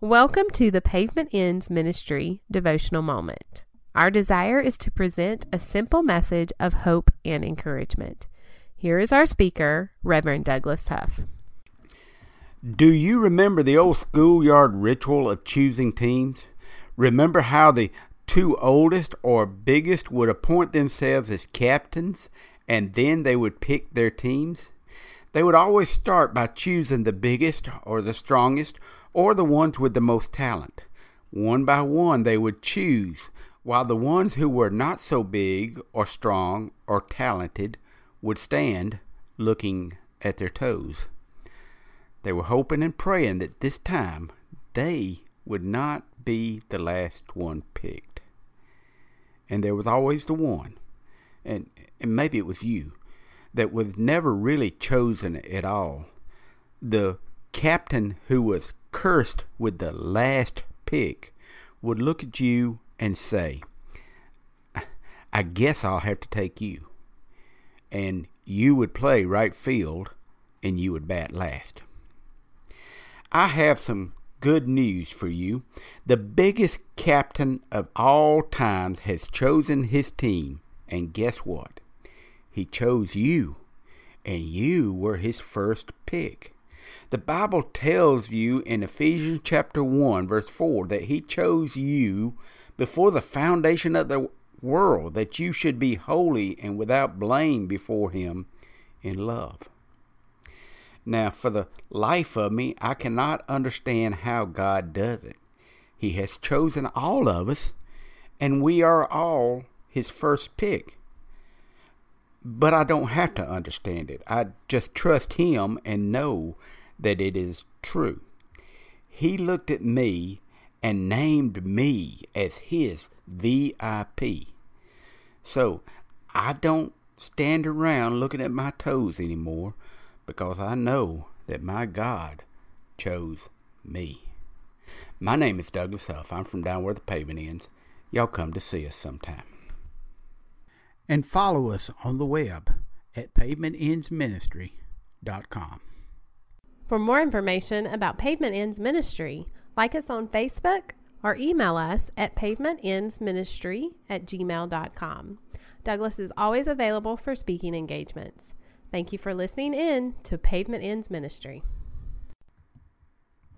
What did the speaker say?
Welcome to the Pavement Ends Ministry devotional moment. Our desire is to present a simple message of hope and encouragement. Here is our speaker, Reverend Douglas Huff. Do you remember the old schoolyard ritual of choosing teams? Remember how the two oldest or biggest would appoint themselves as captains and then they would pick their teams? They would always start by choosing the biggest or the strongest or the ones with the most talent. One by one they would choose, while the ones who were not so big or strong or talented would stand looking at their toes. They were hoping and praying that this time they would not be the last one picked. And there was always the one, and, and maybe it was you, that was never really chosen at all. The captain who was cursed with the last pick would look at you and say, I guess I'll have to take you. And you would play right field and you would bat last. I have some good news for you. The biggest captain of all times has chosen his team, and guess what? He chose you, and you were his first pick. The Bible tells you in Ephesians chapter 1 verse 4 that he chose you before the foundation of the world that you should be holy and without blame before him in love. Now, for the life of me, I cannot understand how God does it. He has chosen all of us, and we are all His first pick. But I don't have to understand it. I just trust Him and know that it is true. He looked at me and named me as His VIP. So I don't stand around looking at my toes anymore because I know that my God chose me. My name is Douglas Huff. I'm from down where the pavement ends. Y'all come to see us sometime. And follow us on the web at pavementendsministry.com. For more information about Pavement Ends Ministry, like us on Facebook or email us at pavementendsministry at gmail.com. Douglas is always available for speaking engagements. Thank you for listening in to Pavement Ends Ministry.